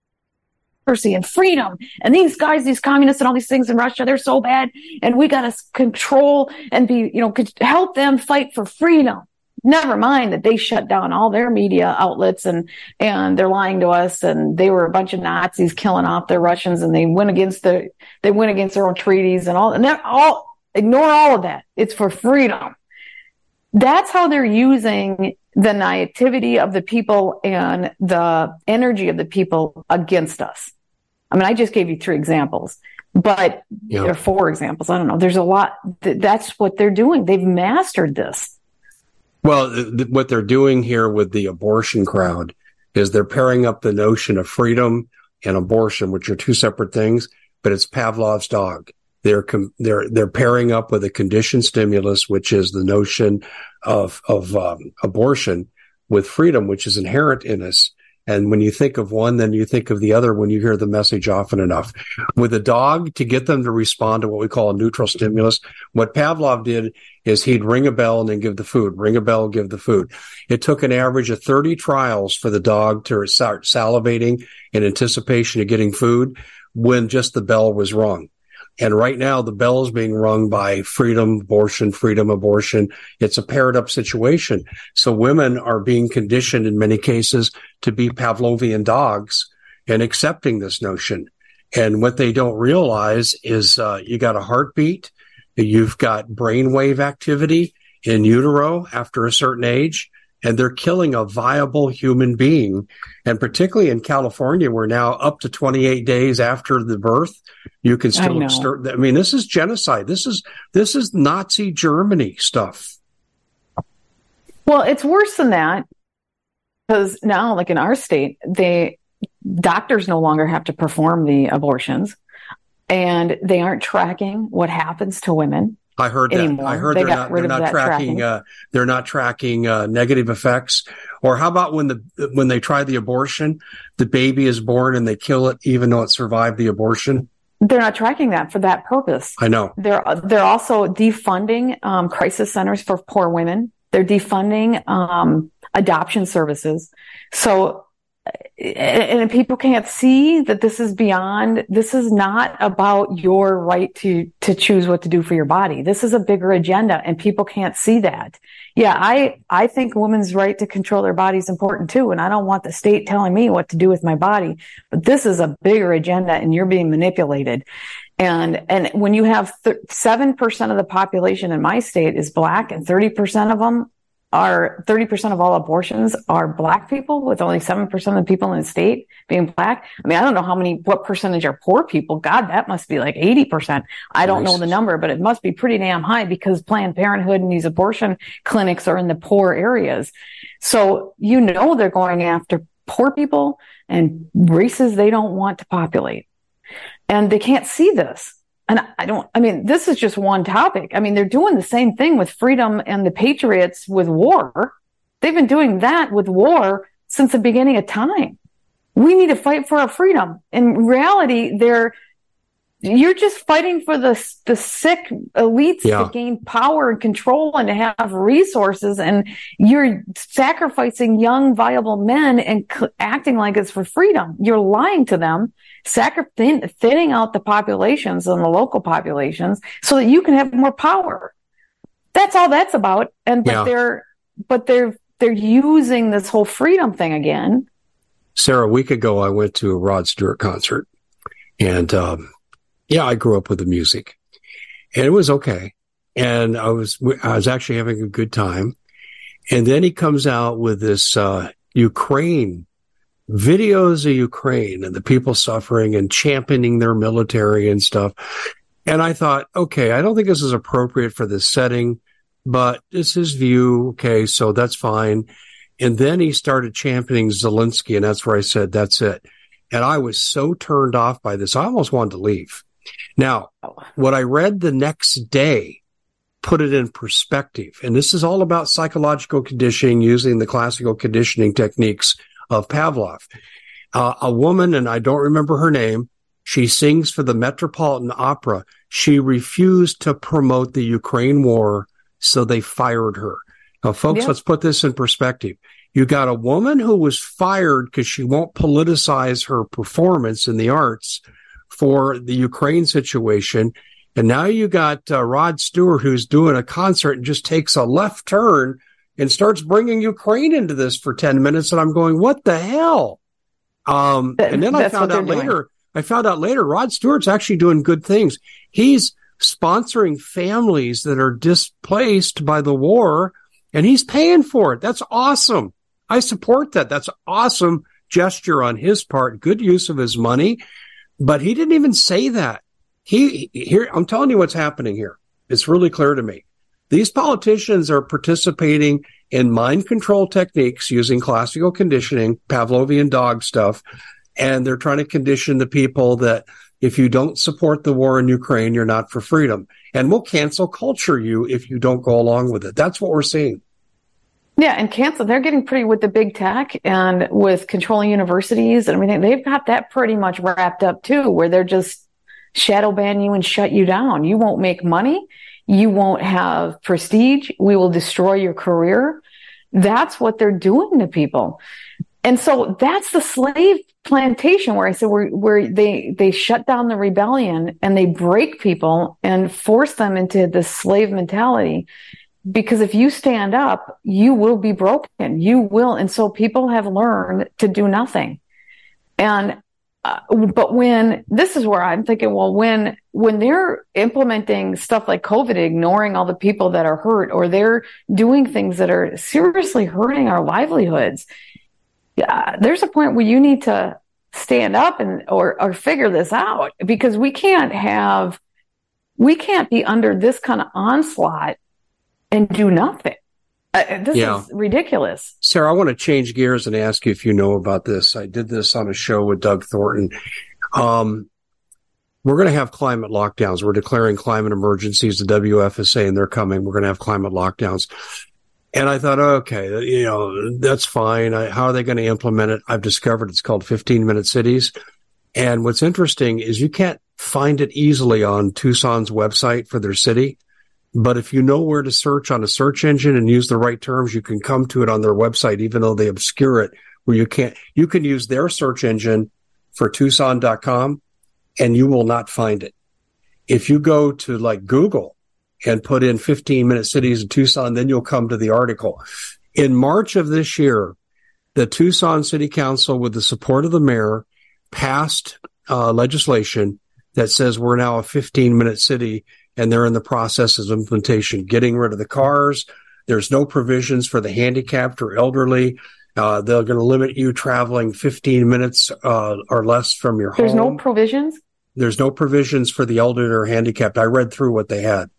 B: and freedom. And these guys, these communists and all these things in Russia, they're so bad. And we got to control and be, you know, help them fight for freedom. Never mind that they shut down all their media outlets and, and they're lying to us and they were a bunch of Nazis killing off their Russians and they went against the, they went against their own treaties and all, and they're all, ignore all of that. It's for freedom. That's how they're using the naivety of the people and the energy of the people against us. I mean, I just gave you three examples, but yeah. there are four examples. I don't know. There's a lot. That's what they're doing. They've mastered this.
A: Well, th- what they're doing here with the abortion crowd is they're pairing up the notion of freedom and abortion, which are two separate things, but it's Pavlov's dog. They're com- they're they're pairing up with a conditioned stimulus, which is the notion of of um, abortion, with freedom, which is inherent in us. And when you think of one, then you think of the other when you hear the message often enough. With a dog, to get them to respond to what we call a neutral stimulus, what Pavlov did is he'd ring a bell and then give the food, ring a bell, give the food. It took an average of 30 trials for the dog to start salivating in anticipation of getting food when just the bell was rung. And right now, the bell is being rung by freedom, abortion, freedom, abortion. It's a paired up situation. So women are being conditioned in many cases to be Pavlovian dogs and accepting this notion. And what they don't realize is uh, you got a heartbeat, you've got brainwave activity in utero after a certain age and they're killing a viable human being. And particularly in California, we're now up to 28 days after the birth. You can still I start. I mean, this is genocide. This is, this is Nazi Germany stuff.
B: Well, it's worse than that because now, like in our state, they, doctors no longer have to perform the abortions and they aren't tracking what happens to women.
A: I heard that. I heard they are not, they're not tracking, tracking. Uh, they're not tracking uh, negative effects. Or how about when the when they try the abortion, the baby is born and they kill it even though it survived the abortion?
B: They're not tracking that for that purpose.
A: I know.
B: They're they're also defunding um, crisis centers for poor women. They're defunding um, adoption services. So and people can't see that this is beyond this is not about your right to to choose what to do for your body. This is a bigger agenda and people can't see that. Yeah i i think women's right to control their body is important too and i don't want the state telling me what to do with my body but this is a bigger agenda and you're being manipulated. And and when you have seven percent of the population in my state is black and thirty percent of them are 30% of all abortions are black people with only 7% of the people in the state being black. I mean, I don't know how many, what percentage are poor people. God, that must be like 80%. I don't nice. know the number, but it must be pretty damn high because Planned Parenthood and these abortion clinics are in the poor areas. So you know they're going after poor people and races they don't want to populate. And they can't see this and I don't, I mean, this is just one topic. I mean, they're doing the same thing with freedom and the patriots with war. They've been doing that with war since the beginning of time. We need to fight for our freedom. In reality, they're, you're just fighting for the, the sick elites yeah. to gain power and control and to have resources. And you're sacrificing young, viable men and acting like it's for freedom. You're lying to them sacri- thin- thinning out the populations and the local populations so that you can have more power. That's all that's about. And but yeah. they're but they're they're using this whole freedom thing again.
A: Sarah, a week ago I went to a Rod Stewart concert, and um, yeah, I grew up with the music, and it was okay. And I was I was actually having a good time. And then he comes out with this uh, Ukraine videos of Ukraine and the people suffering and championing their military and stuff. And I thought, okay, I don't think this is appropriate for this setting, but it's his view. Okay, so that's fine. And then he started championing Zelensky, and that's where I said, that's it. And I was so turned off by this, I almost wanted to leave. Now, what I read the next day put it in perspective. And this is all about psychological conditioning using the classical conditioning techniques of Pavlov. Uh, a woman, and I don't remember her name, she sings for the Metropolitan Opera. She refused to promote the Ukraine war, so they fired her. Now, folks, let's put this in perspective. You got a woman who was fired because she won't politicize her performance in the arts for the Ukraine situation. And now you got uh, Rod Stewart who's doing a concert and just takes a left turn and starts bringing Ukraine into this for 10 minutes. And I'm going, what the hell? Um, and then I found out later, doing. I found out later, Rod Stewart's actually doing good things. He's sponsoring families that are displaced by the war and he's paying for it. That's awesome. I support that. That's awesome gesture on his part. Good use of his money. But he didn't even say that. He here, I'm telling you what's happening here. It's really clear to me. These politicians are participating in mind control techniques using classical conditioning, Pavlovian dog stuff, and they're trying to condition the people that if you don't support the war in Ukraine, you're not for freedom. And we'll cancel culture you if you don't go along with it. That's what we're seeing.
B: Yeah, and cancel. They're getting pretty with the big tech and with controlling universities and mean, They've got that pretty much wrapped up too, where they're just shadow ban you and shut you down. You won't make money. You won't have prestige. We will destroy your career. That's what they're doing to people. And so that's the slave plantation where I said where, where they, they shut down the rebellion and they break people and force them into the slave mentality. Because if you stand up, you will be broken. You will. And so people have learned to do nothing. And uh, but when this is where I'm thinking, well, when when they're implementing stuff like COVID, ignoring all the people that are hurt, or they're doing things that are seriously hurting our livelihoods, yeah, there's a point where you need to stand up and or or figure this out because we can't have we can't be under this kind of onslaught and do nothing. Uh, this yeah. is ridiculous.
A: Sarah, I want to change gears and ask you if you know about this. I did this on a show with Doug Thornton. Um, we're going to have climate lockdowns. We're declaring climate emergencies. The WFSA and they're coming. We're going to have climate lockdowns. And I thought, okay, you know, that's fine. I, how are they going to implement it? I've discovered it's called 15 minute cities. And what's interesting is you can't find it easily on Tucson's website for their city. But if you know where to search on a search engine and use the right terms, you can come to it on their website, even though they obscure it where you can't, you can use their search engine for Tucson.com and you will not find it. If you go to like Google and put in 15 minute cities in Tucson, then you'll come to the article. In March of this year, the Tucson City Council, with the support of the mayor, passed uh, legislation that says we're now a 15 minute city and they're in the process of implementation, getting rid of the cars. There's no provisions for the handicapped or elderly. Uh, they're going to limit you traveling 15 minutes uh, or less from your
B: There's
A: home.
B: There's no provisions?
A: There's no provisions for the elderly or handicapped. I read through what they had.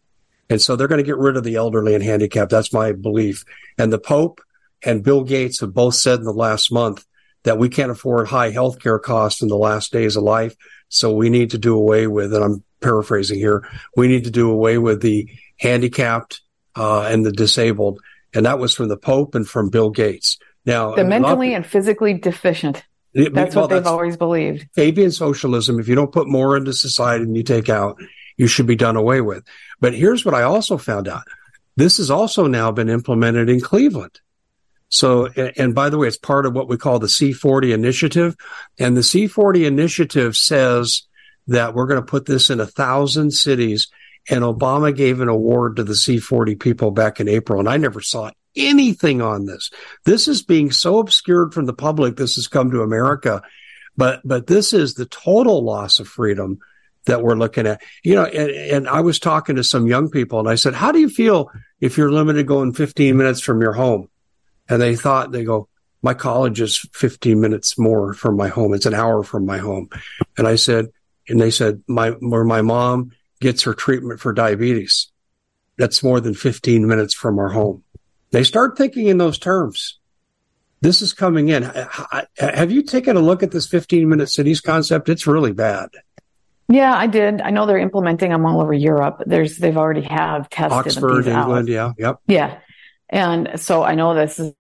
A: And so they're going to get rid of the elderly and handicapped. That's my belief. And the Pope and Bill Gates have both said in the last month that we can't afford high healthcare costs in the last days of life. So we need to do away with, and I'm paraphrasing here, we need to do away with the handicapped uh, and the disabled. And that was from the Pope and from Bill Gates. Now,
B: the mentally and physically deficient. It, that's well, what they've that's always believed.
A: Fabian socialism. If you don't put more into society than you take out, you should be done away with. But here's what I also found out. This has also now been implemented in Cleveland. So, and by the way, it's part of what we call the C40 initiative. And the C40 initiative says that we're going to put this in a thousand cities. And Obama gave an award to the C40 people back in April. And I never saw anything on this. This is being so obscured from the public. This has come to America, but, but this is the total loss of freedom that we're looking at. You know, and, and I was talking to some young people and I said, how do you feel if you're limited going 15 minutes from your home? And they thought, they go, my college is 15 minutes more from my home. It's an hour from my home. And I said, and they said my where my mom gets her treatment for diabetes. That's more than 15 minutes from our home. They start thinking in those terms. This is coming in. Have you taken a look at this 15 minute cities concept? It's really bad.
B: Yeah, I did. I know they're implementing them all over Europe. There's they've already have tested
A: Oxford, England. Out. Yeah, yep.
B: Yeah, and so I know this is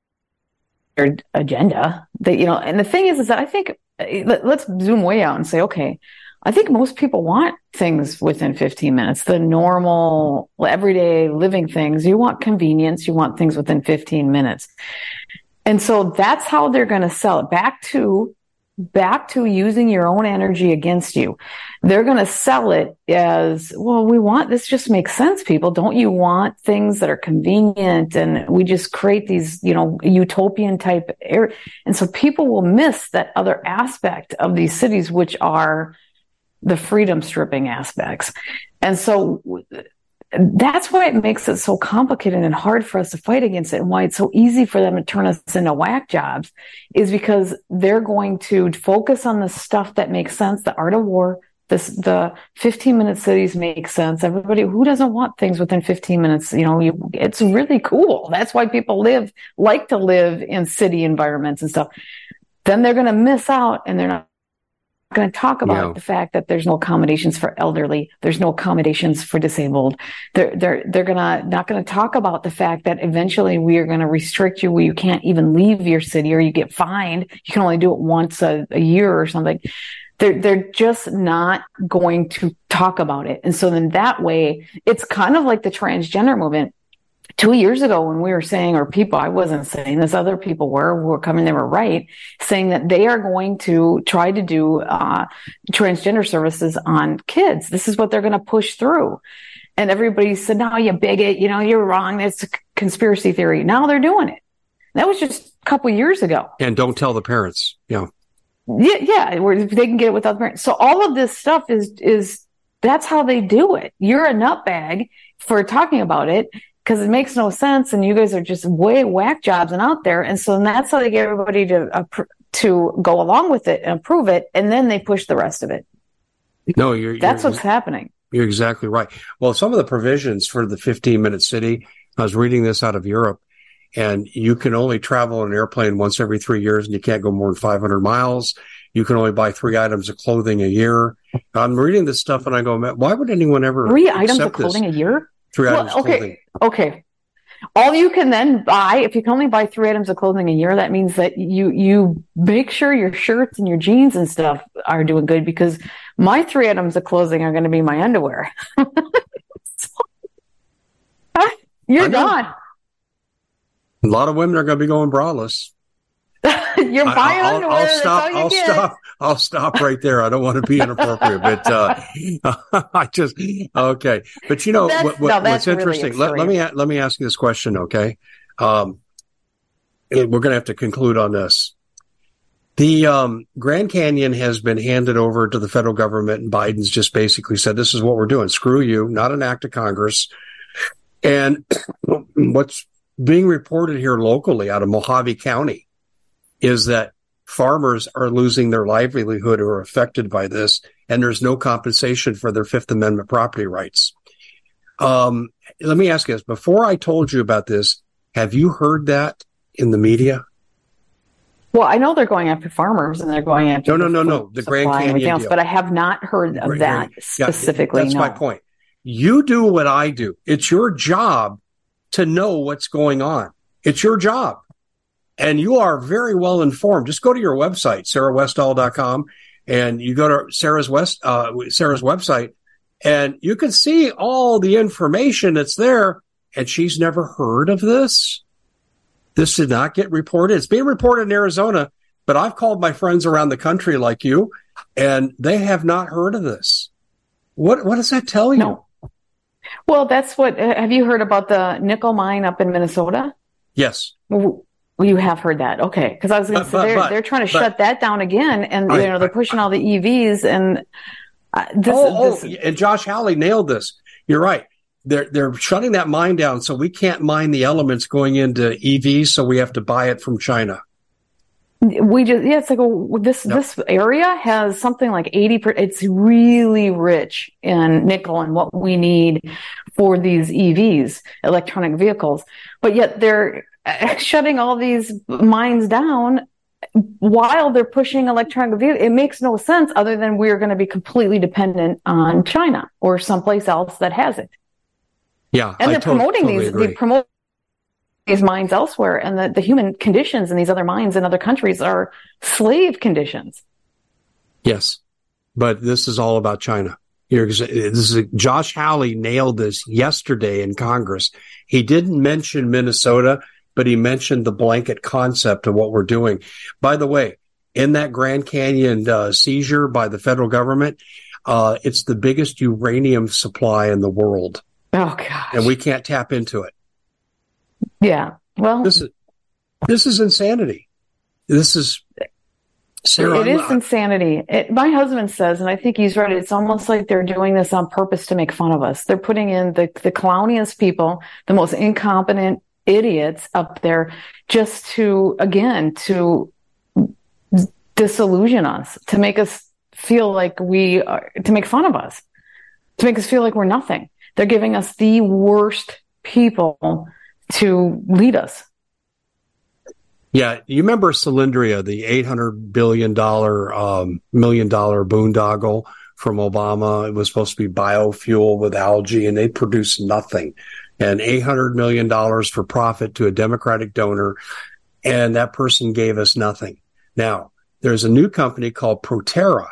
B: their agenda. That you know, and the thing is, is that I think eh, let, let's zoom way out and say, okay, I think most people want things within 15 minutes, the normal everyday living things. You want convenience, you want things within 15 minutes. And so that's how they're going to sell it back to back to using your own energy against you. They're going to sell it as, well, we want this just makes sense, people. Don't you want things that are convenient? And we just create these, you know, utopian type air. And so people will miss that other aspect of these cities, which are the freedom stripping aspects. And so that's why it makes it so complicated and hard for us to fight against it and why it's so easy for them to turn us into whack jobs is because they're going to focus on the stuff that makes sense, the art of war, this, the 15 minute cities make sense. Everybody who doesn't want things within 15 minutes, you know, you, it's really cool. That's why people live, like to live in city environments and stuff. Then they're going to miss out and they're not going to talk about the fact that there's no accommodations for elderly, there's no accommodations for disabled. They're they're they're gonna not going to talk about the fact that eventually we are going to restrict you where you can't even leave your city or you get fined. You can only do it once a, a year or something. They're they're just not going to talk about it, and so then that way it's kind of like the transgender movement two years ago when we were saying, or people, I wasn't saying this, other people were, were coming, they were right, saying that they are going to try to do uh, transgender services on kids. This is what they're going to push through. And everybody said, no, you bigot, you know, you're wrong. It's a conspiracy theory. Now they're doing it. That was just a couple years ago.
A: And don't tell the parents. Yeah.
B: Yeah. Yeah. Where they can get it without the parents. So all of this stuff is, is, that's how they do it. You're a nutbag for talking about it because it makes no sense and you guys are just way whack jobs and out there. And so that's how they get everybody to uh, to go along with it and approve it and then they push the rest of it.
A: No you're
B: that's
A: you're,
B: what's happening.
A: You're exactly right. Well some of the provisions for the 15 minute city i was reading this out of europe and you can only travel on an airplane once every three years and you can't go more than 500 miles. You can only buy three items of clothing a year. I'm reading this stuff and i go why would anyone ever
B: three items of clothing this? a year
A: Three well, items
B: okay,
A: clothing.
B: Okay. All you can then buy, if you can only buy three items of clothing a year, that means that you, you make sure your shirts and your jeans and stuff are doing good because my three items of clothing are going to be my underwear. You're gone.
A: A lot of women are going to be going braless.
B: You're buying I, will underwear. I'll stop.
A: I'll
B: get.
A: stop. I'll stop right there. I don't want to be inappropriate, but uh, I just okay. But you know what, what, no, what's interesting? Really let, let, me let me ask you this question, okay? Um, we're going to have to conclude on this. The um, Grand Canyon has been handed over to the federal government, and Biden's just basically said, "This is what we're doing. Screw you. Not an act of Congress." And what's being reported here locally out of Mohave County is that farmers are losing their livelihood or are affected by this, and there's no compensation for their Fifth Amendment property rights. Um, let me ask you this: before I told you about this, have you heard that in the media?
B: Well, I know they're going after farmers and they're going after
A: no, no, no, no, the Grand Canyon else,
B: but I have not heard of that specifically.
A: Yeah, that's
B: no.
A: my point. You do what I do. It's your job to know what's going on. It's your job and you are very well informed. Just go to your website, sarahwestall.com, and you go to Sarah's West, uh, Sarah's website, and you can see all the information that's there. And she's never heard of this. This did not get reported. It's being reported in Arizona, but I've called my friends around the country like you, and they have not heard of this. What what does that tell you? No.
B: Well, that's what. Uh, have you heard about the nickel mine up in Minnesota?
A: Yes.
B: Well, you have heard that, okay? Because I was going to say but, they're but, they're trying to but, shut that down again, and I, you know they're pushing all the EVs, and uh, this,
A: oh, this, oh, and Josh Hawley nailed this. You're right. They're they're shutting that mine down, so we can't mine the elements going into EVs, so we have to buy it from China.
B: We just yeah, it's like a, this yep. this area has something like eighty. Per, it's really rich in nickel and what we need for these EVs, electronic vehicles, but yet they're shutting all these mines down while they're pushing electronic vehicles. It makes no sense other than we're going to be completely dependent on China or someplace else that has it.
A: Yeah.
B: And they're promoting totally these, agree. they promote these mines elsewhere and the, the human conditions in these other mines in other countries are slave conditions.
A: Yes. but this is all about China. This is, Josh Hawley nailed this yesterday in Congress. He didn't mention Minnesota, but he mentioned the blanket concept of what we're doing. By the way, in that Grand Canyon uh, seizure by the federal government, uh, it's the biggest uranium supply in the world.
B: Oh gosh.
A: And we can't tap into it.
B: Yeah. Well,
A: this is this is insanity. This is
B: Sarah, it is not. insanity. It, my husband says, and I think he's right. It's almost like they're doing this on purpose to make fun of us. They're putting in the the clowniest people, the most incompetent idiots up there, just to again to disillusion us, to make us feel like we are, to make fun of us, to make us feel like we're nothing. They're giving us the worst people to lead us.
A: Yeah, you remember Solyndra, the eight hundred billion dollar um, million dollar boondoggle from Obama. It was supposed to be biofuel with algae, and they produced nothing. And eight hundred million dollars for profit to a Democratic donor, and that person gave us nothing. Now there's a new company called Proterra,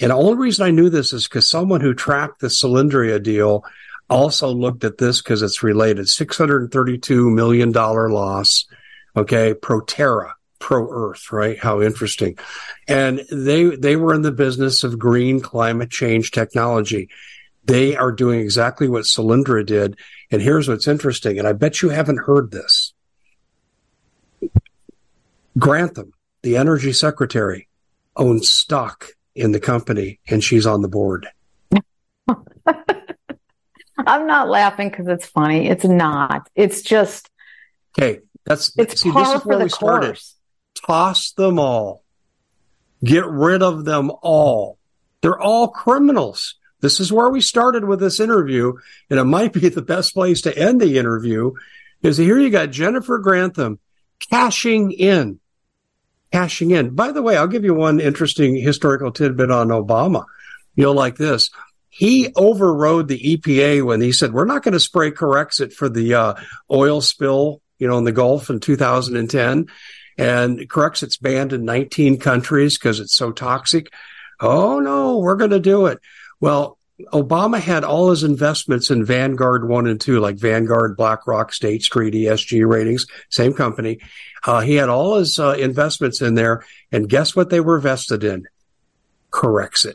A: and the only reason I knew this is because someone who tracked the Solyndra deal also looked at this because it's related. Six hundred thirty-two million dollar loss Okay. Proterra, pro earth, right? How interesting. And they, they were in the business of green climate change technology. They are doing exactly what Solyndra did. And here's what's interesting. And I bet you haven't heard this. Grantham, the energy secretary, owns stock in the company and she's on the board.
B: I'm not laughing because it's funny. It's not. It's just.
A: Okay. That's
B: it's see, par for the started. course.
A: Toss them all. Get rid of them all. They're all criminals. This is where we started with this interview, and it might be the best place to end the interview. Is here you got Jennifer Grantham cashing in, cashing in. By the way, I'll give you one interesting historical tidbit on Obama. You'll like this. He overrode the EPA when he said, we're not going to spray Corexit for the uh, oil spill you know, in the Gulf in 2010. And Corexit's banned in 19 countries because it's so toxic. Oh no, we're going to do it. Well, Obama had all his investments in Vanguard 1 and 2, like Vanguard, BlackRock, State Street, ESG ratings, same company. Uh, he had all his uh, investments in there. And guess what they were vested in? Corexit.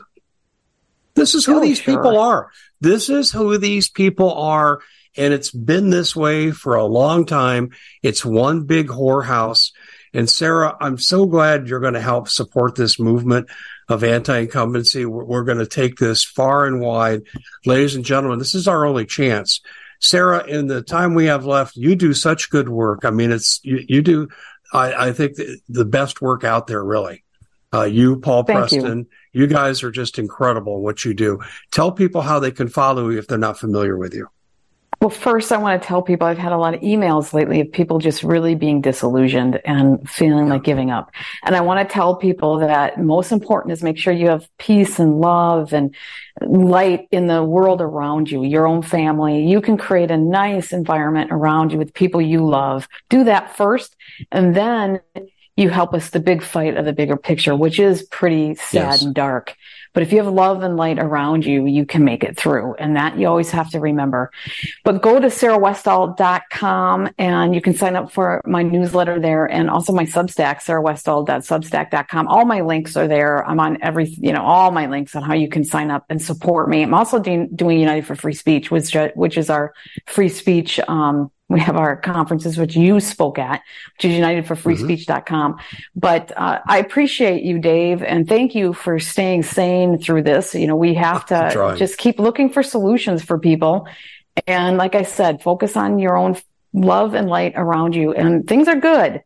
A: This is who oh, these sure. people are. This is who these people are. And it's been this way for a long time. It's one big whorehouse. And Sarah, I'm so glad you're going to help support this movement of anti-incumbency. We're, we're going to take this far and wide. Ladies and gentlemen, this is our only chance. Sarah, in the time we have left, you do such good work. I mean, it's, you, you do, I, I think the, the, best work out there, really. Uh, you, Paul Thank Preston, you. you guys are just incredible what you do. Tell people how they can follow you if they're not familiar with you.
B: Well, first, I want to tell people I've had a lot of emails lately of people just really being disillusioned and feeling like giving up. And I want to tell people that most important is make sure you have peace and love and light in the world around you, your own family. You can create a nice environment around you with people you love. Do that first. And then you help us the big fight of the bigger picture, which is pretty sad yes. and dark. But if you have love and light around you, you can make it through. And that you always have to remember. But go to sarahwestall.com and you can sign up for my newsletter there and also my Substack, sarahwestall.substack.com. All my links are there. I'm on every, you know, all my links on how you can sign up and support me. I'm also doing, doing United for Free Speech, which, which is our free speech, um, we have our conferences, which you spoke at, which is unitedforfreespeech.com. Mm-hmm. But uh, I appreciate you, Dave, and thank you for staying sane through this. You know, we have to just keep looking for solutions for people. And like I said, focus on your own love and light around you. And things are good.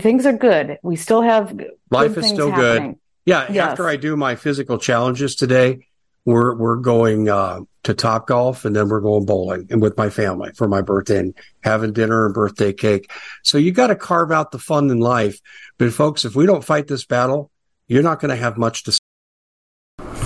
B: Things are good. We still have
A: life is still happening. good. Yeah. Yes. After I do my physical challenges today, we're we're going uh, to Top Golf and then we're going bowling and with my family for my birthday and having dinner and birthday cake. So you got to carve out the fun in life. But folks, if we don't fight this battle, you're not going to have much to